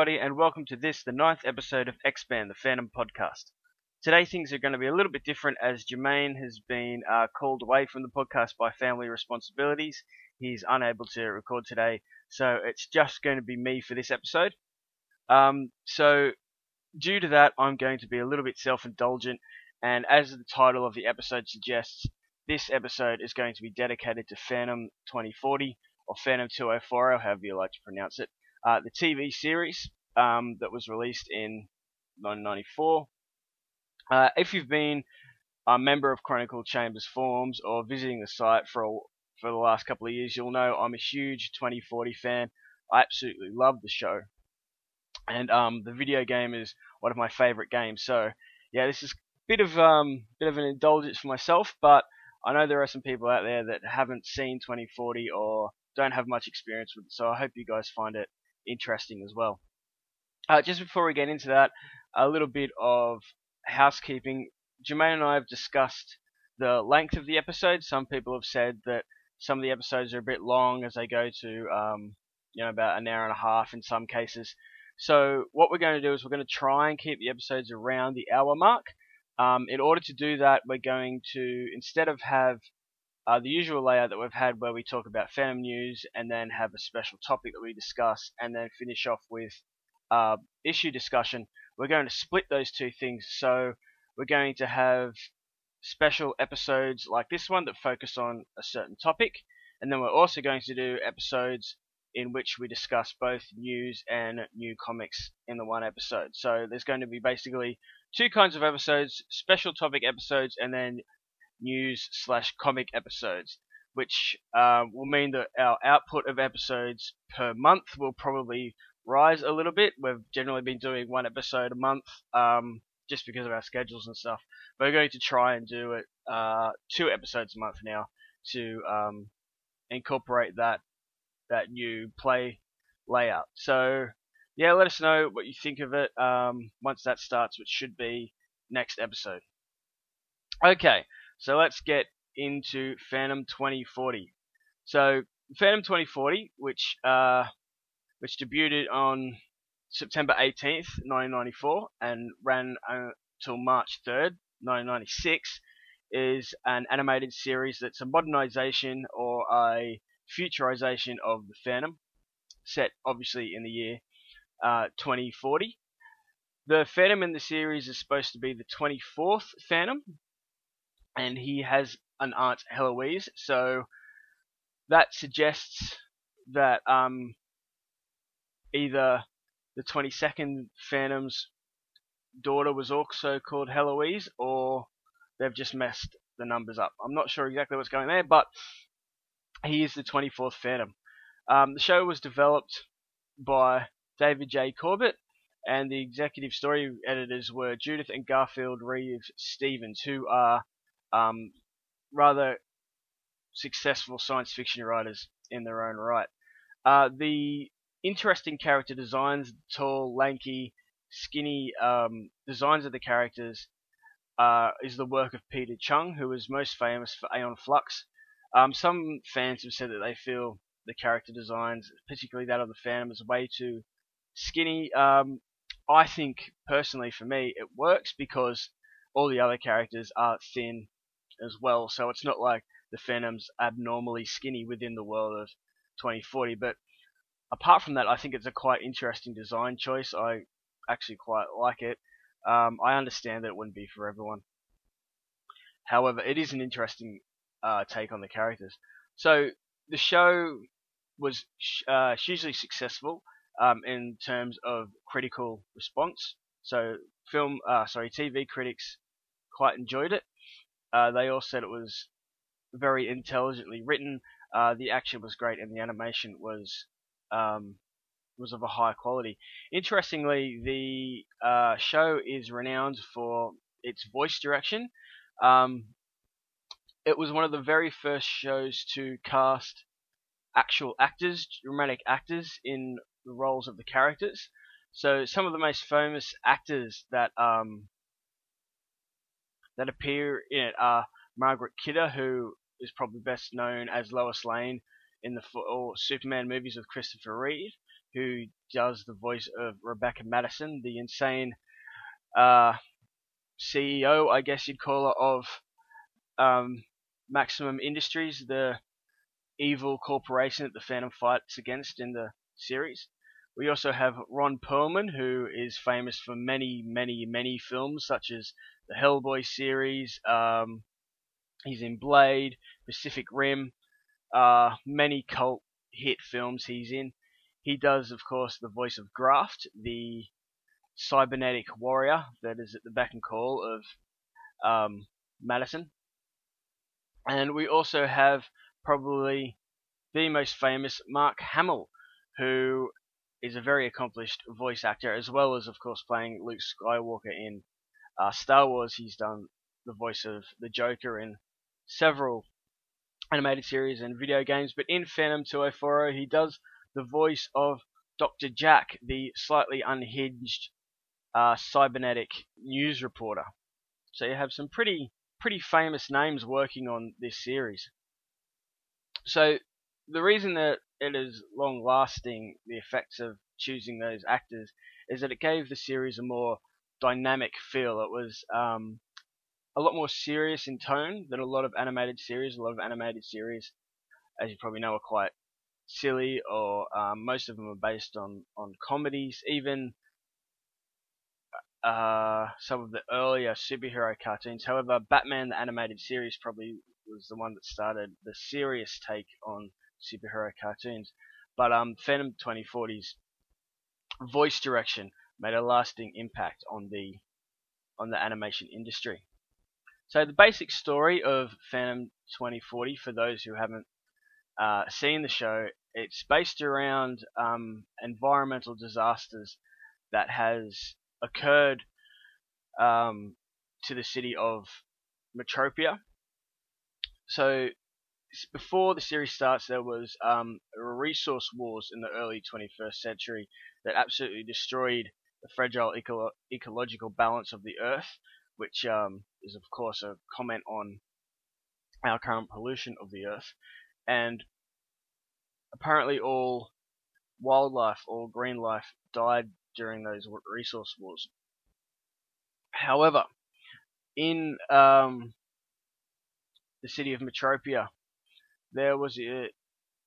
Everybody, and welcome to this, the ninth episode of X-Band, the Phantom podcast. Today, things are going to be a little bit different as Jermaine has been uh, called away from the podcast by family responsibilities. He's unable to record today, so it's just going to be me for this episode. Um, so, due to that, I'm going to be a little bit self indulgent, and as the title of the episode suggests, this episode is going to be dedicated to Phantom 2040 or Phantom 2040, however you like to pronounce it uh, the TV series um, that was released in 1994. Uh, if you've been a member of Chronicle Chambers forums or visiting the site for a, for the last couple of years, you'll know I'm a huge 2040 fan. I absolutely love the show, and um, the video game is one of my favorite games. So yeah, this is a bit of um, bit of an indulgence for myself, but I know there are some people out there that haven't seen 2040 or don't have much experience with it, so I hope you guys find it interesting as well. Uh, just before we get into that, a little bit of housekeeping. Jermaine and I have discussed the length of the episodes. Some people have said that some of the episodes are a bit long as they go to, um, you know, about an hour and a half in some cases. So what we're going to do is we're going to try and keep the episodes around the hour mark. Um, in order to do that, we're going to instead of have uh, the usual layout that we've had where we talk about Phantom news and then have a special topic that we discuss and then finish off with uh, issue discussion. We're going to split those two things. So we're going to have special episodes like this one that focus on a certain topic. And then we're also going to do episodes in which we discuss both news and new comics in the one episode. So there's going to be basically two kinds of episodes, special topic episodes, and then news slash comic episodes, which uh, will mean that our output of episodes per month will probably rise a little bit. We've generally been doing one episode a month, um, just because of our schedules and stuff. We're going to try and do it uh, two episodes a month now to um, incorporate that that new play layout. So yeah, let us know what you think of it um, once that starts, which should be next episode. Okay, so let's get into Phantom 2040. So Phantom 2040, which uh, which debuted on September 18th, 1994, and ran until March 3rd, 1996, is an animated series that's a modernization or a futurization of the Phantom, set obviously in the year uh, 2040. The Phantom in the series is supposed to be the 24th Phantom, and he has an aunt Heloise, so that suggests that um, either the 22nd Phantom's daughter was also called Heloise, or they've just messed the numbers up. I'm not sure exactly what's going there, but he is the 24th Phantom. Um, the show was developed by David J. Corbett, and the executive story editors were Judith and Garfield Reeves Stevens, who are um, rather successful science fiction writers in their own right. Uh, the interesting character designs, tall, lanky, skinny um, designs of the characters, uh, is the work of Peter Chung, who is most famous for Aeon Flux. Um, some fans have said that they feel the character designs, particularly that of the Phantom, is way too skinny. Um, I think personally, for me, it works because all the other characters are thin as well. So it's not like the Phantom's abnormally skinny within the world of 2040. But apart from that, I think it's a quite interesting design choice. I actually quite like it. Um, I understand that it wouldn't be for everyone. However, it is an interesting uh, take on the characters. So the show was uh, hugely successful um, in terms of critical response. So film, uh, sorry, TV critics quite enjoyed it. Uh, they all said it was very intelligently written. Uh, the action was great, and the animation was um, was of a high quality. Interestingly, the uh, show is renowned for its voice direction. Um, it was one of the very first shows to cast actual actors, dramatic actors, in the roles of the characters. So some of the most famous actors that um, that appear in it are Margot Kidder, who is probably best known as Lois Lane in the four Superman movies with Christopher Reeve, who does the voice of Rebecca Madison, the insane uh, CEO, I guess you'd call her, of um, Maximum Industries, the evil corporation that the Phantom fights against in the series. We also have Ron Perlman, who is famous for many, many, many films, such as the Hellboy series. Um, he's in Blade, Pacific Rim, uh, many cult hit films he's in. He does, of course, the voice of Graft, the cybernetic warrior that is at the beck and call of um, Madison. And we also have probably the most famous Mark Hamill, who is a very accomplished voice actor, as well as, of course, playing Luke Skywalker in uh, Star Wars. He's done the voice of the Joker in several animated series and video games, but in Phantom 2040, he does the voice of Dr. Jack, the slightly unhinged uh, cybernetic news reporter. So you have some pretty pretty famous names working on this series. So the reason that it is long lasting, the effects of choosing those actors, is that it gave the series a more dynamic feel. It was um, a lot more serious in tone than a lot of animated series. A lot of animated series, as you probably know, are quite silly, or um, most of them are based on on comedies. Even uh, some of the earlier superhero cartoons. However, Batman the animated series probably was the one that started the serious take on superhero cartoons. But um, Phantom 2040's voice direction made a lasting impact on the on the animation industry. So the basic story of Phantom 2040, for those who haven't uh, seen the show, it's based around um, environmental disasters that has occurred um, to the city of Metropia. So before the series starts, there was um, resource wars in the early 21st century that absolutely destroyed the fragile eco- ecological balance of the Earth, which um, is of course a comment on our current pollution of the Earth. And apparently, all wildlife, all green life, died during those resource wars. However, in um, the city of Metropia, there was a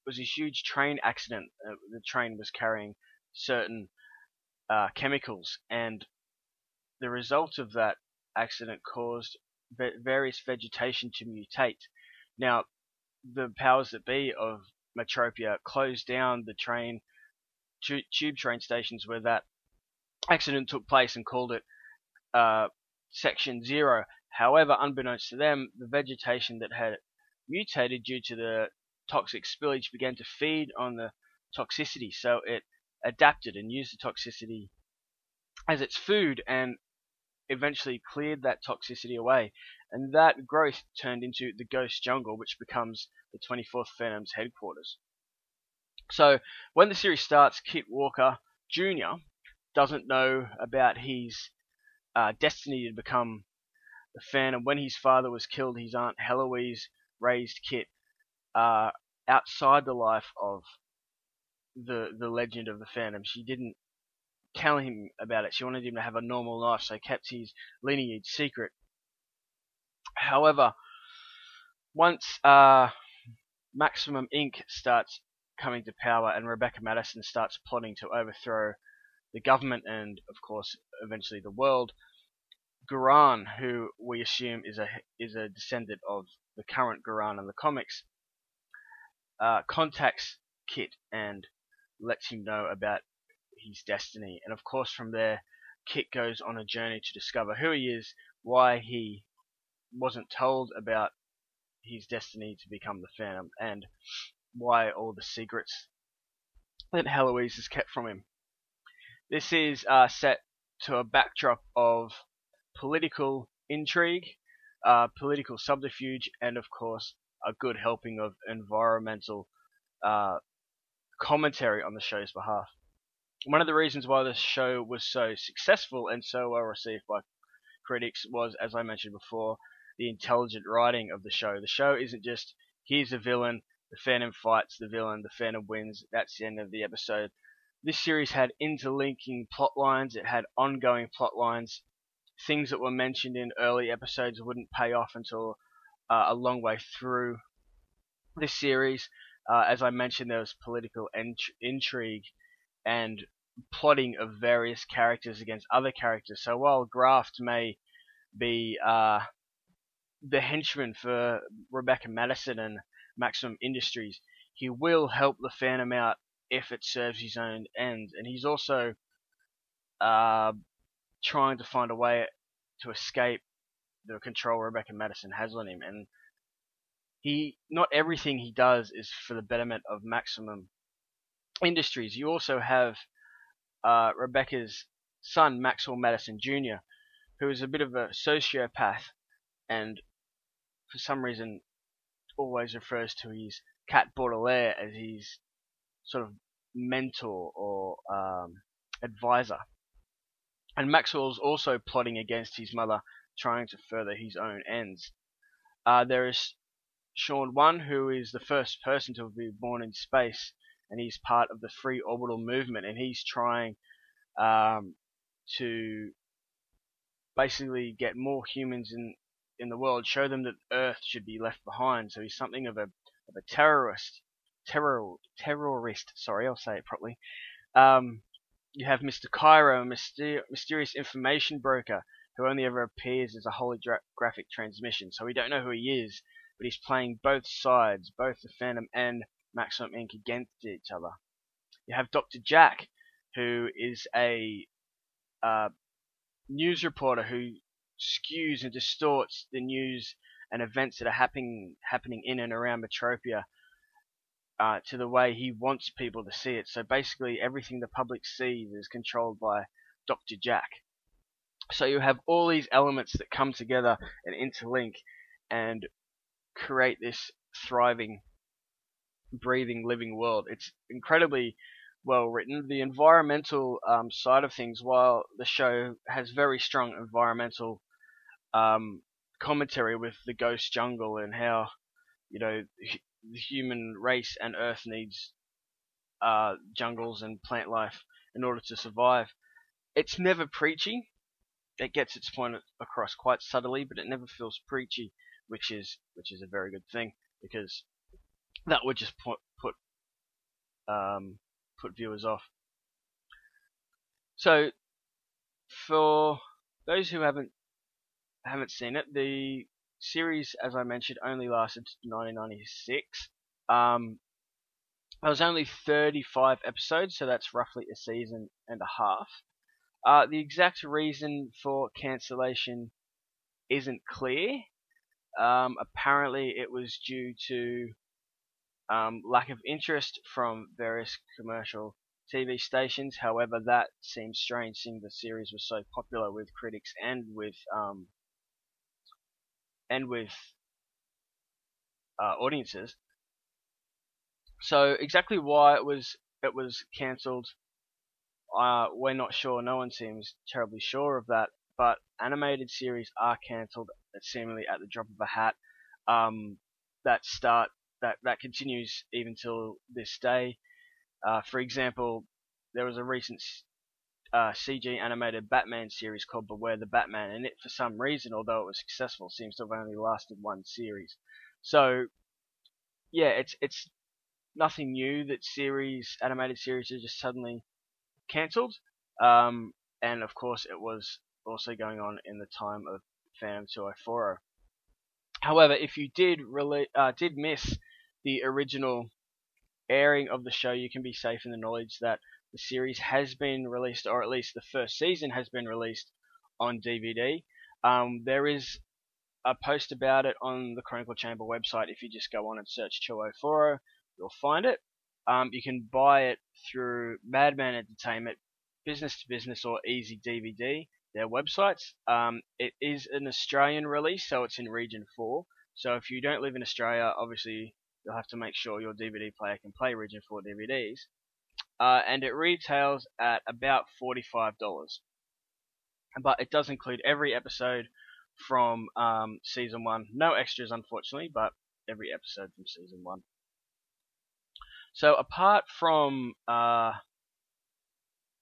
was a huge train accident. Uh, the train was carrying certain uh, chemicals, and the result of that accident caused various vegetation to mutate. Now, the powers that be of Metropia closed down the train tube train stations where that accident took place and called it uh, Section Zero. However, unbeknownst to them, the vegetation that had mutated due to the toxic spillage began to feed on the toxicity, so it adapted and used the toxicity as its food and eventually cleared that toxicity away. And that growth turned into the Ghost Jungle, which becomes the 24th Phantom's headquarters. So when the series starts, Kit Walker Jr. doesn't know about his uh, destiny to become the Phantom. When his father was killed, his aunt Heloise raised Kit uh, outside the life of the the legend of the Phantom. She didn't tell him about it. She wanted him to have a normal life, so kept his lineage secret. However, once uh, Maximum Inc. starts coming to power and Rebecca Madison starts plotting to overthrow the government and, of course, eventually the world, Guran, who we assume is a is a descendant of the current Guran in the comics, uh, contacts Kit and lets him know about his destiny. And of course, from there, Kit goes on a journey to discover who he is, why he wasn't told about his destiny to become the Phantom, and why all the secrets that Heloise has kept from him. This is uh, set to a backdrop of political intrigue, uh, political subterfuge, and of course, a good helping of environmental uh, commentary on the show's behalf. One of the reasons why the show was so successful and so well received by critics was, as I mentioned before, the intelligent writing of the show. The show isn't just here's a villain, The Phantom fights the villain, the Phantom wins. That's the end of the episode. This series had interlinking plot lines, it had ongoing plot lines. Things that were mentioned in early episodes wouldn't pay off until uh, a long way through this series. Uh, as I mentioned, there was political int- intrigue and plotting of various characters against other characters. So while Graft may be uh, the henchman for Rebecca Madison and Maximum Industries, he will help the Phantom out if it serves his own ends. And he's also uh, trying to find a way to escape the control Rebecca Madison has on him. And he, not everything he does is for the betterment of Maximum Industries. You also have uh, Rebecca's son, Maxwell Madison Jr., who is a bit of a sociopath and for some reason always refers to his cat Baudelaire as his sort of mentor or um, advisor. And Maxwell's also plotting against his mother, trying to further his own ends. Uh, there is Sean One, who is the first person to be born in space, and he's part of the free orbital movement, and he's trying um, to basically get more humans in in the world, show them that Earth should be left behind. So he's something of a of a terrorist, terror terrorist. Sorry, I'll say it properly. Um, you have Mr. Cairo, a myster- mysterious information broker who only ever appears as a holographic transmission. So we don't know who he is, but he's playing both sides, both the Phantom and Maximum Inc. against each other. You have Dr. Jack, who is a uh, news reporter who skews and distorts the news and events that are happening happening in and around Metropia uh, to the way he wants people to see it. So basically, everything the public sees is controlled by Dr. Jack. So you have all these elements that come together and interlink and create this thriving, breathing, living world. It's incredibly well written. The environmental um, side of things, while the show has very strong environmental um, commentary with the ghost jungle and how you know the human race and Earth needs uh, jungles and plant life in order to survive. It's never preachy. It gets its point across quite subtly, but it never feels preachy, which is which is a very good thing because that would just put put um, put viewers off. So, for those who haven't haven't seen it, the series, as I mentioned, only lasted to 1996. Um, there was only 35 episodes, so that's roughly a season and a half. Uh, the exact reason for cancellation isn't clear. Um, apparently, it was due to um, lack of interest from various commercial TV stations. However, that seems strange, seeing the series was so popular with critics and with um, and with uh, audiences. So exactly why it was it was cancelled, uh, we're not sure. No one seems terribly sure of that. But animated series are cancelled seemingly at the drop of a hat. Um, that start that that continues even till this day. Uh, for example, there was a recent uh, CG animated Batman series called Beware the Batman, and it, for some reason, although it was successful, seems to have only lasted one series. So, yeah, it's it's nothing new that series animated series are just suddenly cancelled. Um, and of course, it was also going on in the time of Phantom 2040. However, if you did really uh, did miss the original airing of the show, you can be safe in the knowledge that the series has been released, or at least the first season has been released on DVD. Um, there is a post about it on the Chronicle Chamber website. If you just go on and search 2040, you'll find it. Um, you can buy it through Madman Entertainment, Business to Business, or EzyDVD, their websites. Um, it is an Australian release, so it's in Region 4. So if you don't live in Australia, obviously you'll have to make sure your DVD player can play Region 4 DVDs uh, and it retails at about $45. But it does include every episode from um, season one. No extras, unfortunately, but every episode from season one. So apart from uh,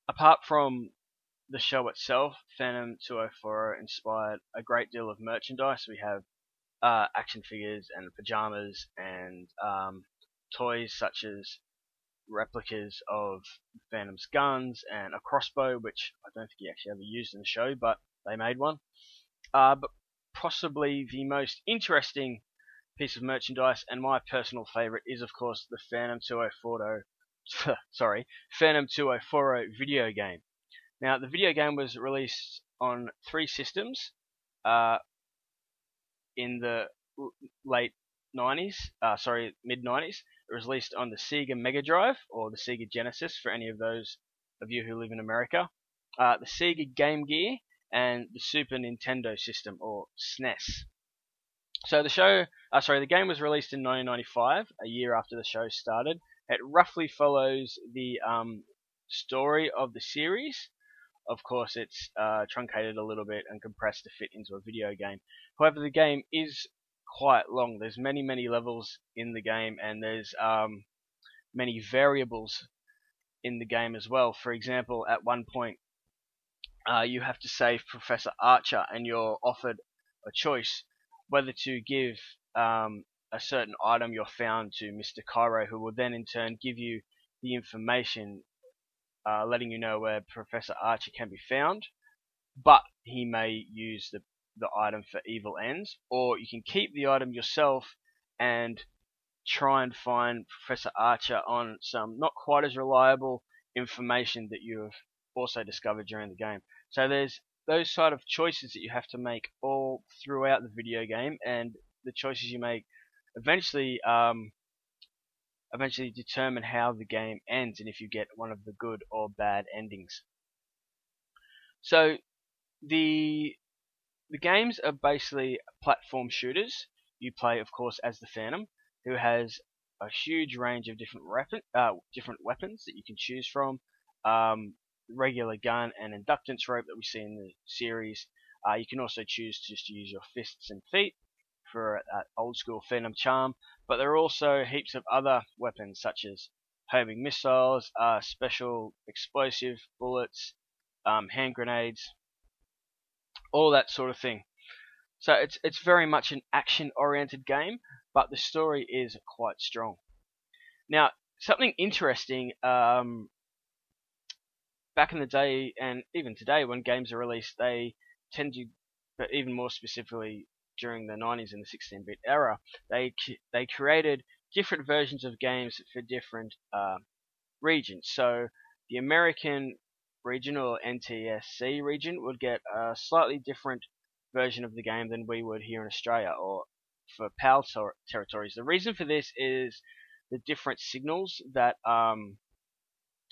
apart from the show itself, Phantom 204 inspired a great deal of merchandise. We have uh, action figures and pajamas and um, toys such as replicas of Phantom's guns and a crossbow, which I don't think he actually ever used in the show, but they made one. Uh, but possibly the most interesting piece of merchandise and my personal favorite is, of course, the Phantom 2040. sorry, Phantom 2040 video game. Now, the video game was released on three systems uh, in the late 90s, uh, sorry, mid 90s. Was released on the Sega Mega Drive or the Sega Genesis for any of those of you who live in America, uh, the Sega Game Gear, and the Super Nintendo system or SNES. So the show, uh, sorry, the game was released in 1995, a year after the show started. It roughly follows the um, story of the series. Of course, it's uh, truncated a little bit and compressed to fit into a video game. However, the game is quite long. There's many, many levels in the game, and there's um, many variables in the game as well. For example, at one point, uh, you have to save Professor Archer, and you're offered a choice whether to give um, a certain item you're found to Mr. Cairo, who will then in turn give you the information uh, letting you know where Professor Archer can be found, but he may use the, the item for evil ends, or you can keep the item yourself and try and find Professor Archer on some not quite as reliable information that you have also discovered during the game. So there's those sort of choices that you have to make all throughout the video game, and the choices you make eventually um, eventually determine how the game ends and if you get one of the good or bad endings. So the the games are basically platform shooters. You play, of course, as the Phantom, who has a huge range of different weapon, uh, different weapons that you can choose from. Um, regular gun and inductance rope that we see in the series. Uh, you can also choose to just use your fists and feet for that old school Phantom charm, but there are also heaps of other weapons such as homing missiles, uh, special explosive bullets, um, hand grenades, all that sort of thing. So it's it's very much an action-oriented game, but the story is quite strong. Now, something interesting. Um, back in the day, and even today, when games are released, they tend to, but even more specifically during the 90s and the 16-bit era, they they created different versions of games for different uh, regions. So the American region or NTSC region would get a slightly different version of the game than we would here in Australia or for PAL ter- territories. The reason for this is the different signals that um,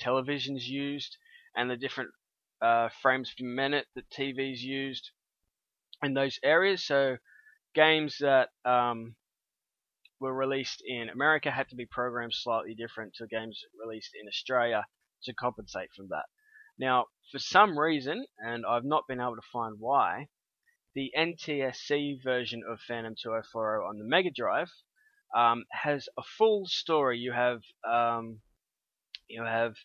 televisions used and the different uh, frames per minute that TVs used in those areas. So games that um, were released in America had to be programmed slightly different to games released in Australia to compensate from that. Now, for some reason, and I've not been able to find why, the NTSC version of Phantom 2040 on the Mega Drive um, has a full story. You have um, you have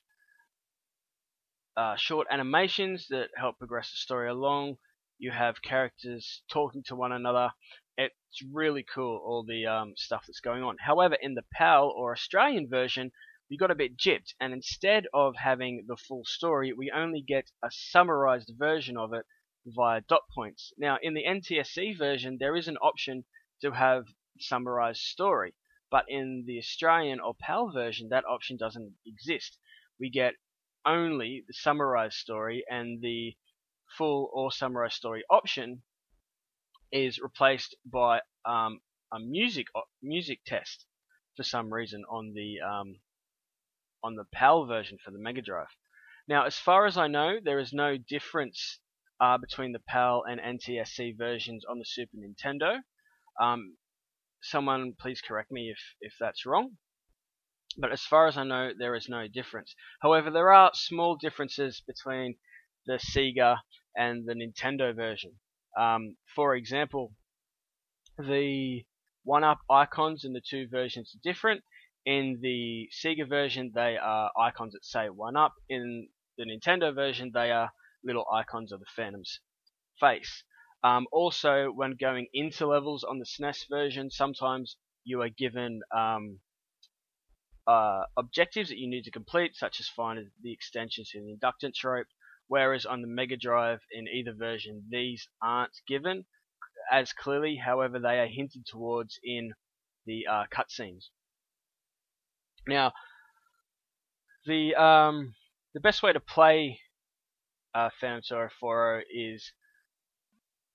uh, short animations that help progress the story along. You have characters talking to one another. It's really cool, all the um, stuff that's going on. However, in the PAL or Australian version, we got a bit gypped, and instead of having the full story, we only get a summarized version of it via dot points. Now, in the NTSC version, there is an option to have summarized story, but in the Australian or PAL version, that option doesn't exist. We get only the summarized story, and the full or summarized story option is replaced by um, a music music test for some reason on the um, on the PAL version for the Mega Drive. Now, as far as I know, there is no difference uh, between the PAL and NTSC versions on the Super Nintendo. Um, someone please correct me if, if that's wrong. But as far as I know, there is no difference. However, there are small differences between the Sega and the Nintendo version. Um, for example, the one-up icons in the two versions are different. In the Sega version, they are icons that say one up. In the Nintendo version, they are little icons of the Phantom's face. Um, also, when going into levels on the SNES version, sometimes you are given um, uh, objectives that you need to complete, such as find the extensions to the inductance rope, whereas on the Mega Drive in either version, these aren't given as clearly, however, they are hinted towards in the uh, cutscenes. Now, the um, the best way to play uh, Phantom 204 is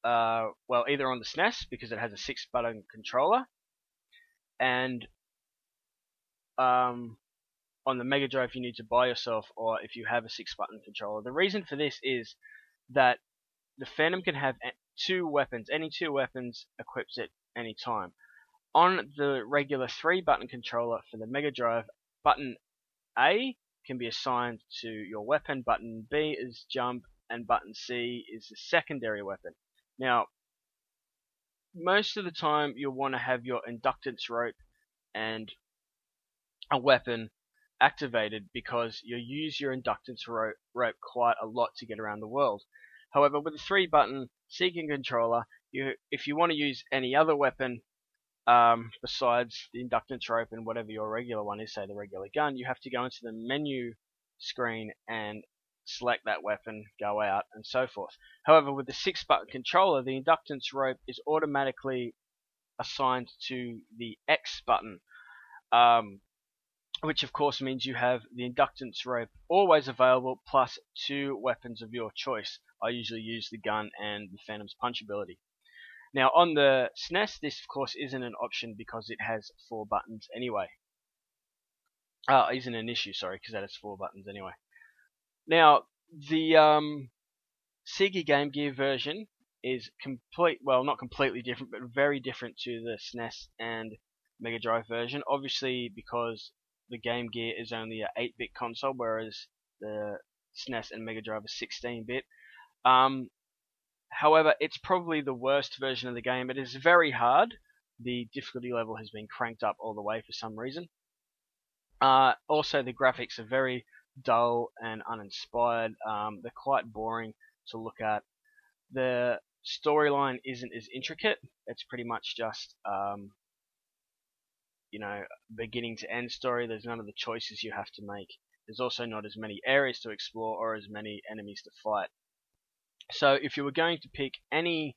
uh, well either on the SNES because it has a six button controller, and um, on the Mega Drive you need to buy yourself, or if you have a six button controller. The reason for this is that the Phantom can have two weapons, any two weapons equipped at any time. On the regular three button controller for the Mega Drive, button A can be assigned to your weapon, button B is jump, and button C is the secondary weapon. Now, most of the time you'll want to have your inductance rope and a weapon activated because you'll use your inductance rope, rope quite a lot to get around the world. However, with a three button seeking controller, you if you want to use any other weapon um, besides the inductance rope and whatever your regular one is, say the regular gun, you have to go into the menu screen and select that weapon, go out, and so forth. However, with the six button controller, the inductance rope is automatically assigned to the X button. Um, which of course means you have the inductance rope always available plus two weapons of your choice. I usually use the gun and the Phantom's punch ability. Now on the SNES this of course isn't an option because it has four buttons anyway. Uh, isn't an issue, sorry, because that has four buttons anyway. Now the um, Sega Game Gear version is complete, well not completely different, but very different to the SNES and Mega Drive version. Obviously because the Game Gear is only a 8-bit console, whereas the SNES and Mega Drive are 16-bit. Um, however, it's probably the worst version of the game. It is very hard. The difficulty level has been cranked up all the way for some reason. Uh, also, the graphics are very dull and uninspired. Um, they're quite boring to look at. The storyline isn't as intricate. It's pretty much just um, you know, beginning to end story. There's none of the choices you have to make. There's also not as many areas to explore or as many enemies to fight. So if you were going to pick any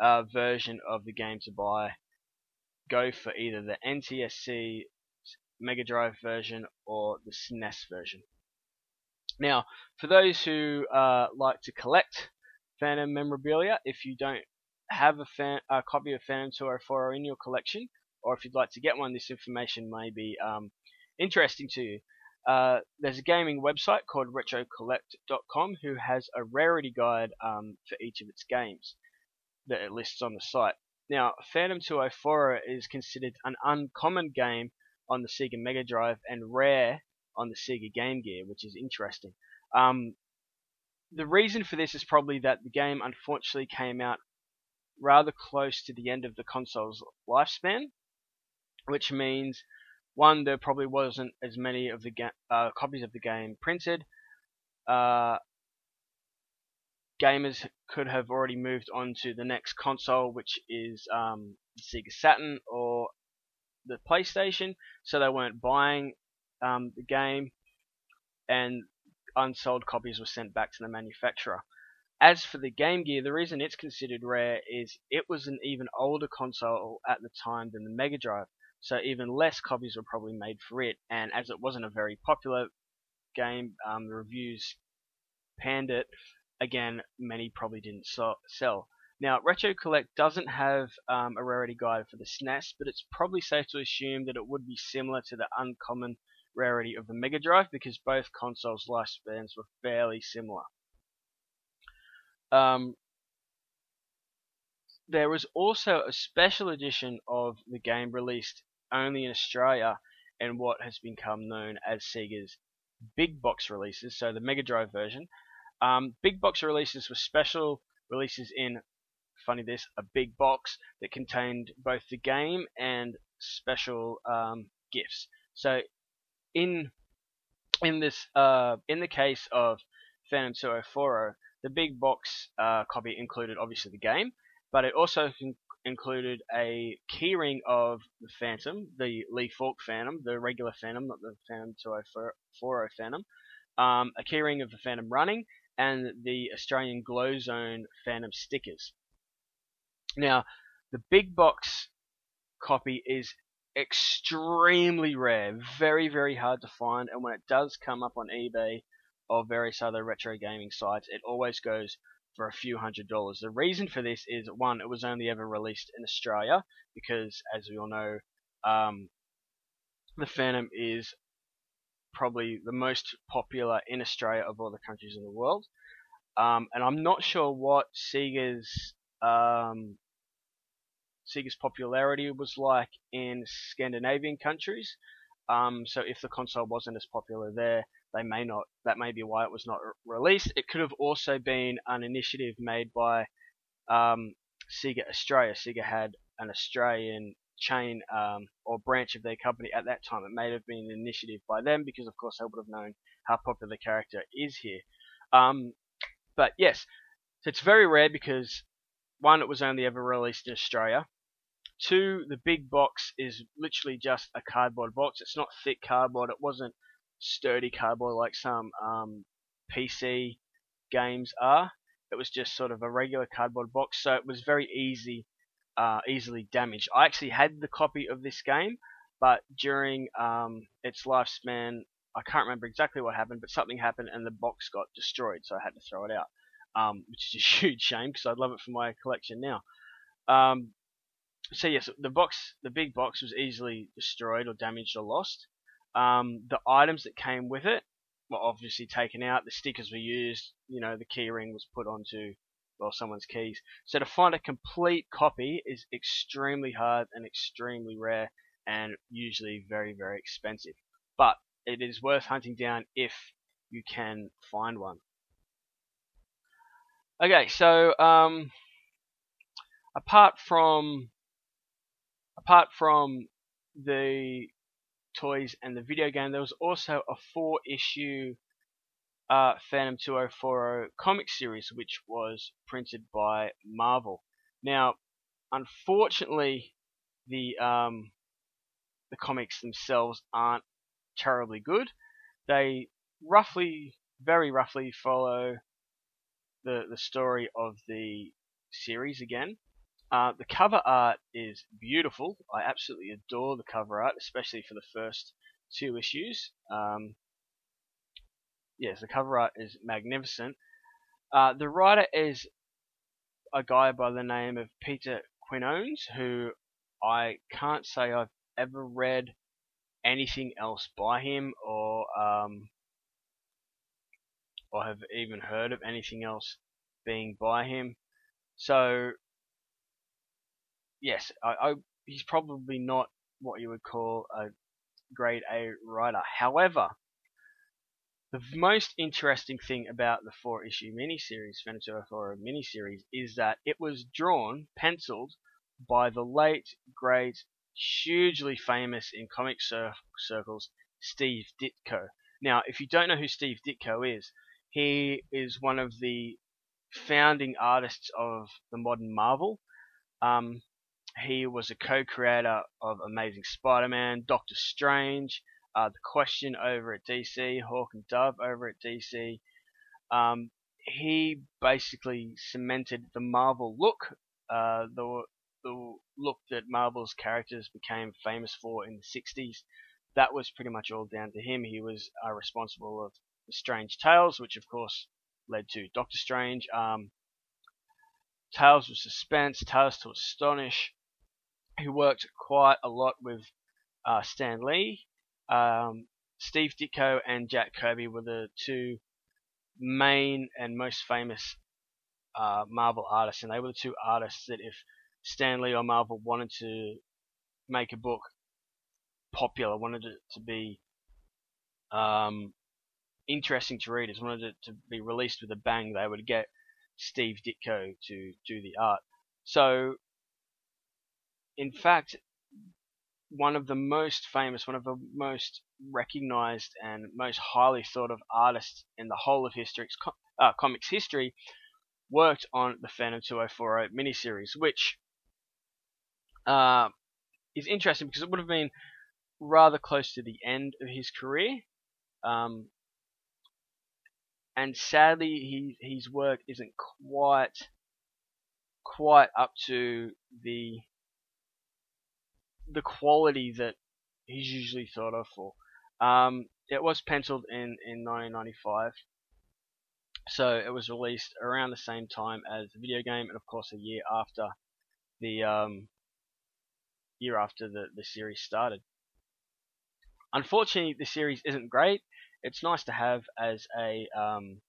uh, version of the game to buy, go for either the NTSC Mega Drive version or the SNES version. Now, for those who uh, like to collect Phantom memorabilia, if you don't have a, fan, a copy of Phantom 204 in your collection, or if you'd like to get one, this information may be um, interesting to you. Uh, there's a gaming website called RetroCollect.com who has a rarity guide um, for each of its games that it lists on the site. Now, Phantom 204 is considered an uncommon game on the Sega Mega Drive and rare on the Sega Game Gear, which is interesting. Um, the reason for this is probably that the game unfortunately came out rather close to the end of the console's lifespan, which means one there probably wasn't as many of the ga- uh, copies of the game printed. Uh, gamers could have already moved on to the next console, which is um, Sega Saturn or the PlayStation, so they weren't buying um, the game, and unsold copies were sent back to the manufacturer. As for the Game Gear, the reason it's considered rare is it was an even older console at the time than the Mega Drive so even less copies were probably made for it. And as it wasn't a very popular game, um, the reviews panned it. Again, many probably didn't sell. Now, Retro Collect doesn't have um, a rarity guide for the SNES, but it's probably safe to assume that it would be similar to the uncommon rarity of the Mega Drive because both consoles' lifespans were fairly similar. Um, there was also a special edition of the game released only in Australia and what has become known as Sega's big box releases, so the Mega Drive version. Um, big box releases were special releases in, funny this, a big box that contained both the game and special um, gifts. So in in this uh, in the case of Phantom 2040, the big box uh, copy included obviously the game, but it also included a keyring of the Phantom, the Lee Falk Phantom, the regular Phantom, not the Phantom 2040 Phantom, um, a keyring of the Phantom running, and the Australian Glow Zone Phantom stickers. Now, the big box copy is extremely rare, very, very hard to find, and when it does come up on eBay or various other retro gaming sites, it always goes for a few hundred dollars. The reason for this is one, it was only ever released in Australia because, as we all know, um, the Phantom is probably the most popular in Australia of all the countries in the world. Um, and I'm not sure what Sega's um, Sega's popularity was like in Scandinavian countries. Um, so if the console wasn't as popular there, they may not. That may be why it was not re- released. It could have also been an initiative made by um, Sega Australia. Sega had an Australian chain um, or branch of their company at that time. It may have been an initiative by them because, of course, they would have known how popular the character is here. Um, but yes, it's very rare because one, it was only ever released in Australia. Two, the big box is literally just a cardboard box. It's not thick cardboard. It wasn't sturdy cardboard like some um, PC games are. It was just sort of a regular cardboard box, so it was very easy, uh, easily damaged. I actually had the copy of this game, but during um, its lifespan, I can't remember exactly what happened, but something happened and the box got destroyed, so I had to throw it out, um, which is a huge shame because I'd love it for my collection now. Um, so yes, the box, the big box was easily destroyed or damaged or lost. Um, the items that came with it were obviously taken out. The stickers were used. You know, the keyring was put onto well someone's keys. So to find a complete copy is extremely hard and extremely rare, and usually very very expensive. But it is worth hunting down if you can find one. Okay, so um, apart from apart from the toys and the video game, there was also a four issue uh, Phantom 2040 comic series which was printed by Marvel. Now, unfortunately, the um, the comics themselves aren't terribly good. They roughly, very roughly, follow the the story of the series again. Uh, the cover art is beautiful. I absolutely adore the cover art, especially for the first two issues. Um, yes, the cover art is magnificent. Uh, the writer is a guy by the name of Peter Quinones, who I can't say I've ever read anything else by him or um, or have even heard of anything else being by him. So yes, I, I, he's probably not what you would call a grade A writer. However, the most interesting thing about the four issue miniseries, Venezuela Flora miniseries, is that it was drawn, penciled, by the late, great, hugely famous in comic cir- circles, Steve Ditko. Now, if you don't know who Steve Ditko is, he is one of the founding artists of the modern Marvel. Um, he was a co-creator of Amazing Spider-Man, Doctor Strange, uh, The Question over at DC, Hawk and Dove over at DC. Um, he basically cemented the Marvel look, uh, the the look that Marvel's characters became famous for in the 60s. That was pretty much all down to him. He was uh, responsible of the Strange Tales, which of course led to Doctor Strange. Um, Tales of Suspense, Tales to Astonish, who worked quite a lot with uh, Stan Lee. Um, Steve Ditko and Jack Kirby were the two main and most famous uh, Marvel artists, and they were the two artists that if Stan Lee or Marvel wanted to make a book popular, wanted it to be um, interesting to readers, wanted it to be released with a bang, they would get Steve Ditko to do the art. So in fact, one of the most famous, one of the most recognized and most highly thought of artists in the whole of history, uh, comics history, worked on the Phantom 2040 miniseries, which uh, is interesting because it would have been rather close to the end of his career. Um, and sadly, he, his work isn't quite quite up to the the quality that he's usually thought of for. Um, it was penciled in, in 1995, so it was released around the same time as the video game, and of course a year after the um, year after the, the series started. Unfortunately, the series isn't great. It's nice to have as a um,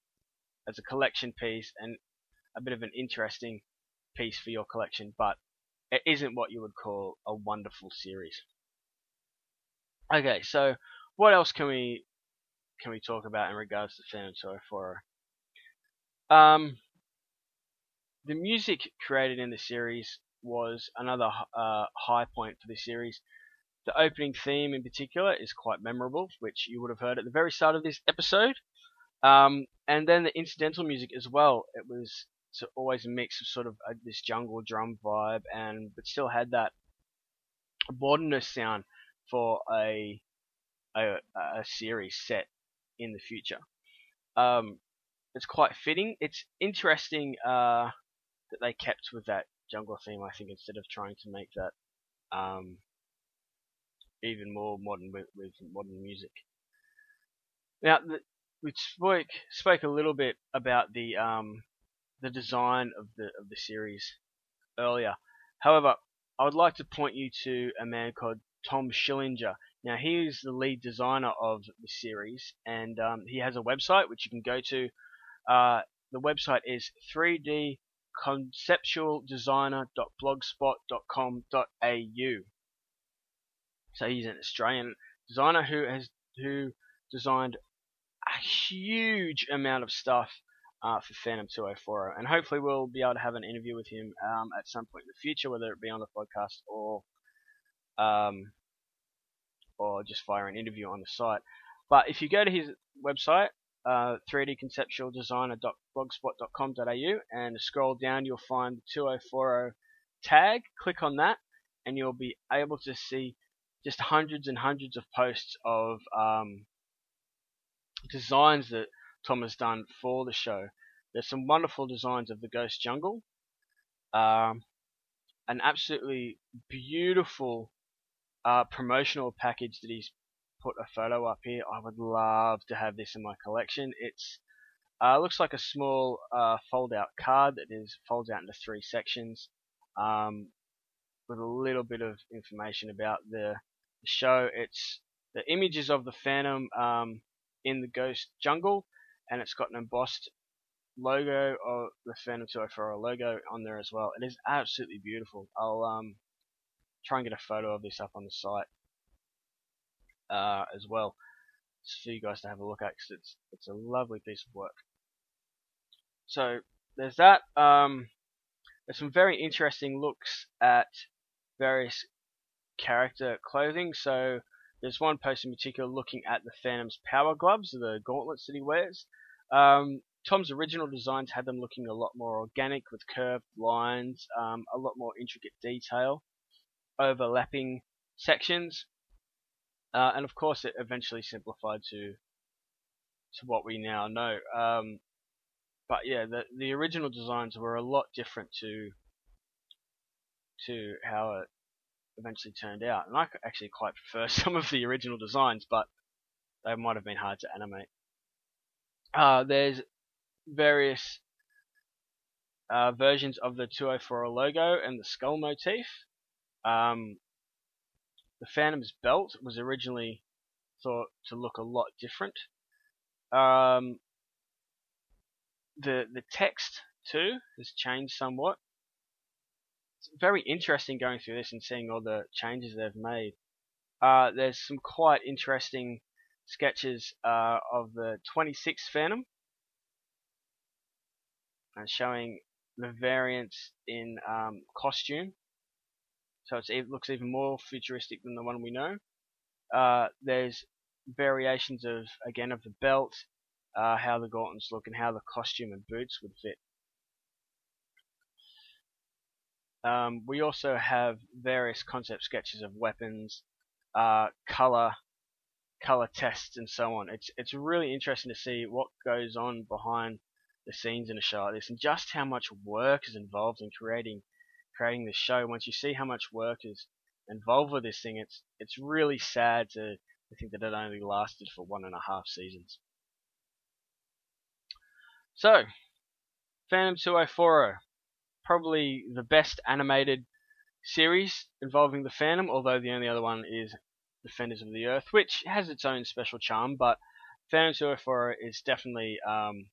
as a collection piece and a bit of an interesting piece for your collection, but it isn't what you would call a wonderful series. Okay, so what else can we can we talk about in regards to Phantom 2040? Um, the music created in the series was another uh, high point for the series. The opening theme in particular is quite memorable, which you would have heard at the very start of this episode. Um, and then the incidental music as well. It was so always a mix of sort of uh, this jungle drum vibe, and but still had that modernist sound for a a, a series set in the future. Um, it's quite fitting. It's interesting uh, that they kept with that jungle theme. I think instead of trying to make that um, even more modern with, with modern music. Now, the, we spoke spoke a little bit about the um, the design of the of the series earlier. However, I would like to point you to a man called Tom Schillinger. Now, he is the lead designer of the series, and um, he has a website which you can go to. Uh, the website is 3dconceptualdesigner.blogspot.com.au. So he's an Australian designer who has who designed a huge amount of stuff uh, for Phantom 2040, and hopefully we'll be able to have an interview with him um, at some point in the future, whether it be on the podcast or um, or just via an interview on the site. But if you go to his website, uh, 3dconceptualdesigner.blogspot.com.au, and scroll down, you'll find the 2040 tag. Click on that, and you'll be able to see just hundreds and hundreds of posts of um, designs that Tom has done for the show. There's some wonderful designs of the Ghost Jungle. Um, an absolutely beautiful uh, promotional package that he's put a photo up here. I would love to have this in my collection. It's uh, looks like a small uh, fold-out card that is folds out into three sections, um, with a little bit of information about the, the show. It's the images of the Phantom um, in the Ghost Jungle, and it's got an embossed logo of the Phantom 2040 logo on there as well. It is absolutely beautiful. I'll um, try and get a photo of this up on the site uh, as well for you guys to have a look at because it's it's a lovely piece of work. So there's that. Um, there's some very interesting looks at various character clothing. So there's one post in particular looking at the Phantom's power gloves, the gauntlets that he wears. Um, Tom's original designs had them looking a lot more organic with curved lines, um, a lot more intricate detail, overlapping sections, uh, and of course it eventually simplified to to what we now know. Um, but yeah, the the original designs were a lot different to to how it eventually turned out. And I actually quite prefer some of the original designs, but they might have been hard to animate. Uh, there's various uh, versions of the 2040 logo and the skull motif. Um, the Phantom's belt was originally thought to look a lot different. Um, the the text too has changed somewhat it's very interesting going through this and seeing all the changes they've made. Uh, there's some quite interesting sketches uh, of the 26th Phantom and showing the variants in um, costume. so it looks even more futuristic than the one we know. Uh, there's variations of again of the belt, uh, how the gauntlets look, and how the costume and boots would fit. Um, we also have various concept sketches of weapons, uh, color, color tests, and so on. It's it's really interesting to see what goes on behind the scenes in a show like this, and just how much work is involved in creating creating this show. Once you see how much work is involved with this thing, it's it's really sad to, to think that it only lasted for one and a half seasons. So, Phantom 2040, probably the best animated series involving the Phantom, although the only other one is Defenders of the Earth, which has its own special charm, but Phantom 2040 is definitely um,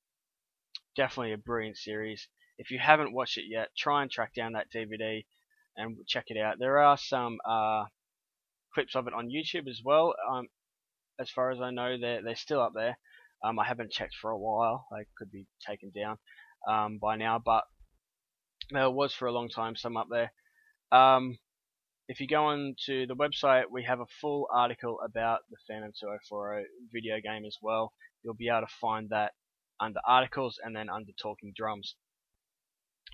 definitely a brilliant series. If you haven't watched it yet, try and track down that DVD and check it out. There are some uh, clips of it on YouTube as well. Um, as far as I know, they're they're still up there. Um, I haven't checked for a while. They could be taken down um, by now, but there was for a long time some up there. Um, if you go on to the website, we have a full article about the Phantom 2040 video game as well. You'll be able to find that under articles and then under talking drums.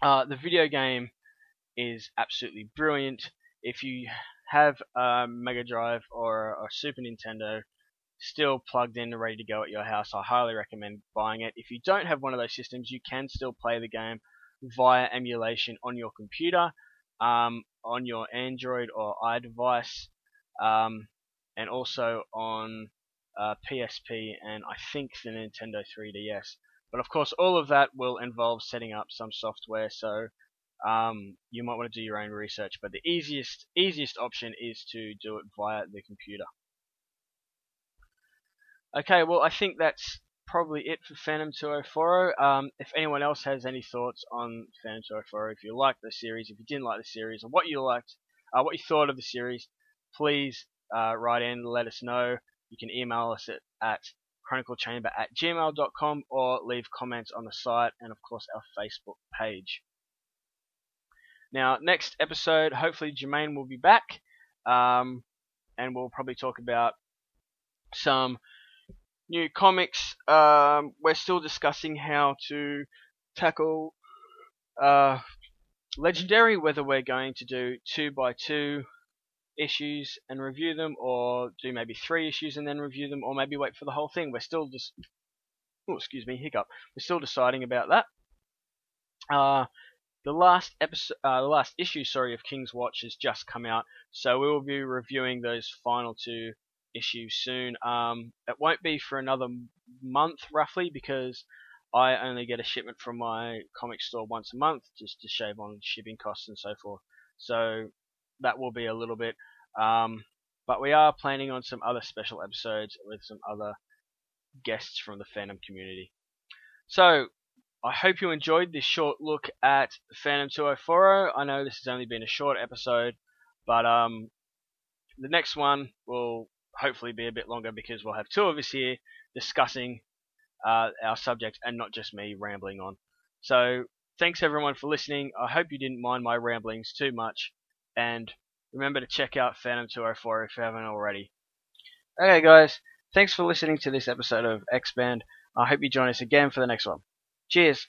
Uh, the video game is absolutely brilliant. If you have a Mega Drive or a Super Nintendo still plugged in and ready to go at your house, I highly recommend buying it. If you don't have one of those systems, you can still play the game via emulation on your computer, um, on your Android or iDevice, um, and also on uh, PSP and I think the Nintendo 3DS. But of course, all of that will involve setting up some software, so um, you might want to do your own research. But the easiest easiest option is to do it via the computer. Okay, well I think that's probably it for Phantom 2040. Um, if anyone else has any thoughts on Phantom 2040, if you liked the series, if you didn't like the series, or what you liked, uh, what you thought of the series, please uh, write in, let us know. You can email us at, at chroniclechamber at gmail.com or leave comments on the site and, of course, our Facebook page. Now, next episode, hopefully Jermaine will be back um, and we'll probably talk about some new comics. Um, we're still discussing how to tackle uh, Legenderry, whether we're going to do two by two issues and review them, or do maybe three issues and then review them, or maybe wait for the whole thing. We're still just, oh, excuse me, hiccup. We're still deciding about that. Uh, the last episode, uh, the last issue, sorry, of King's Watch has just come out, so we will be reviewing those final two issues soon. Um, it won't be for another month, roughly, because I only get a shipment from my comic store once a month, just to shave on shipping costs and so forth. So that will be a little bit. Um, but we are planning on some other special episodes with some other guests from the Phantom community. So, I hope you enjoyed this short look at Phantom 2040. I know this has only been a short episode, but um, the next one will hopefully be a bit longer because we'll have two of us here discussing uh, our subject and not just me rambling on. So, thanks everyone for listening. I hope you didn't mind my ramblings too much. And remember to check out Phantom 2040 if you haven't already. Okay, guys, thanks for listening to this episode of X Band. I hope you join us again for the next one. Cheers.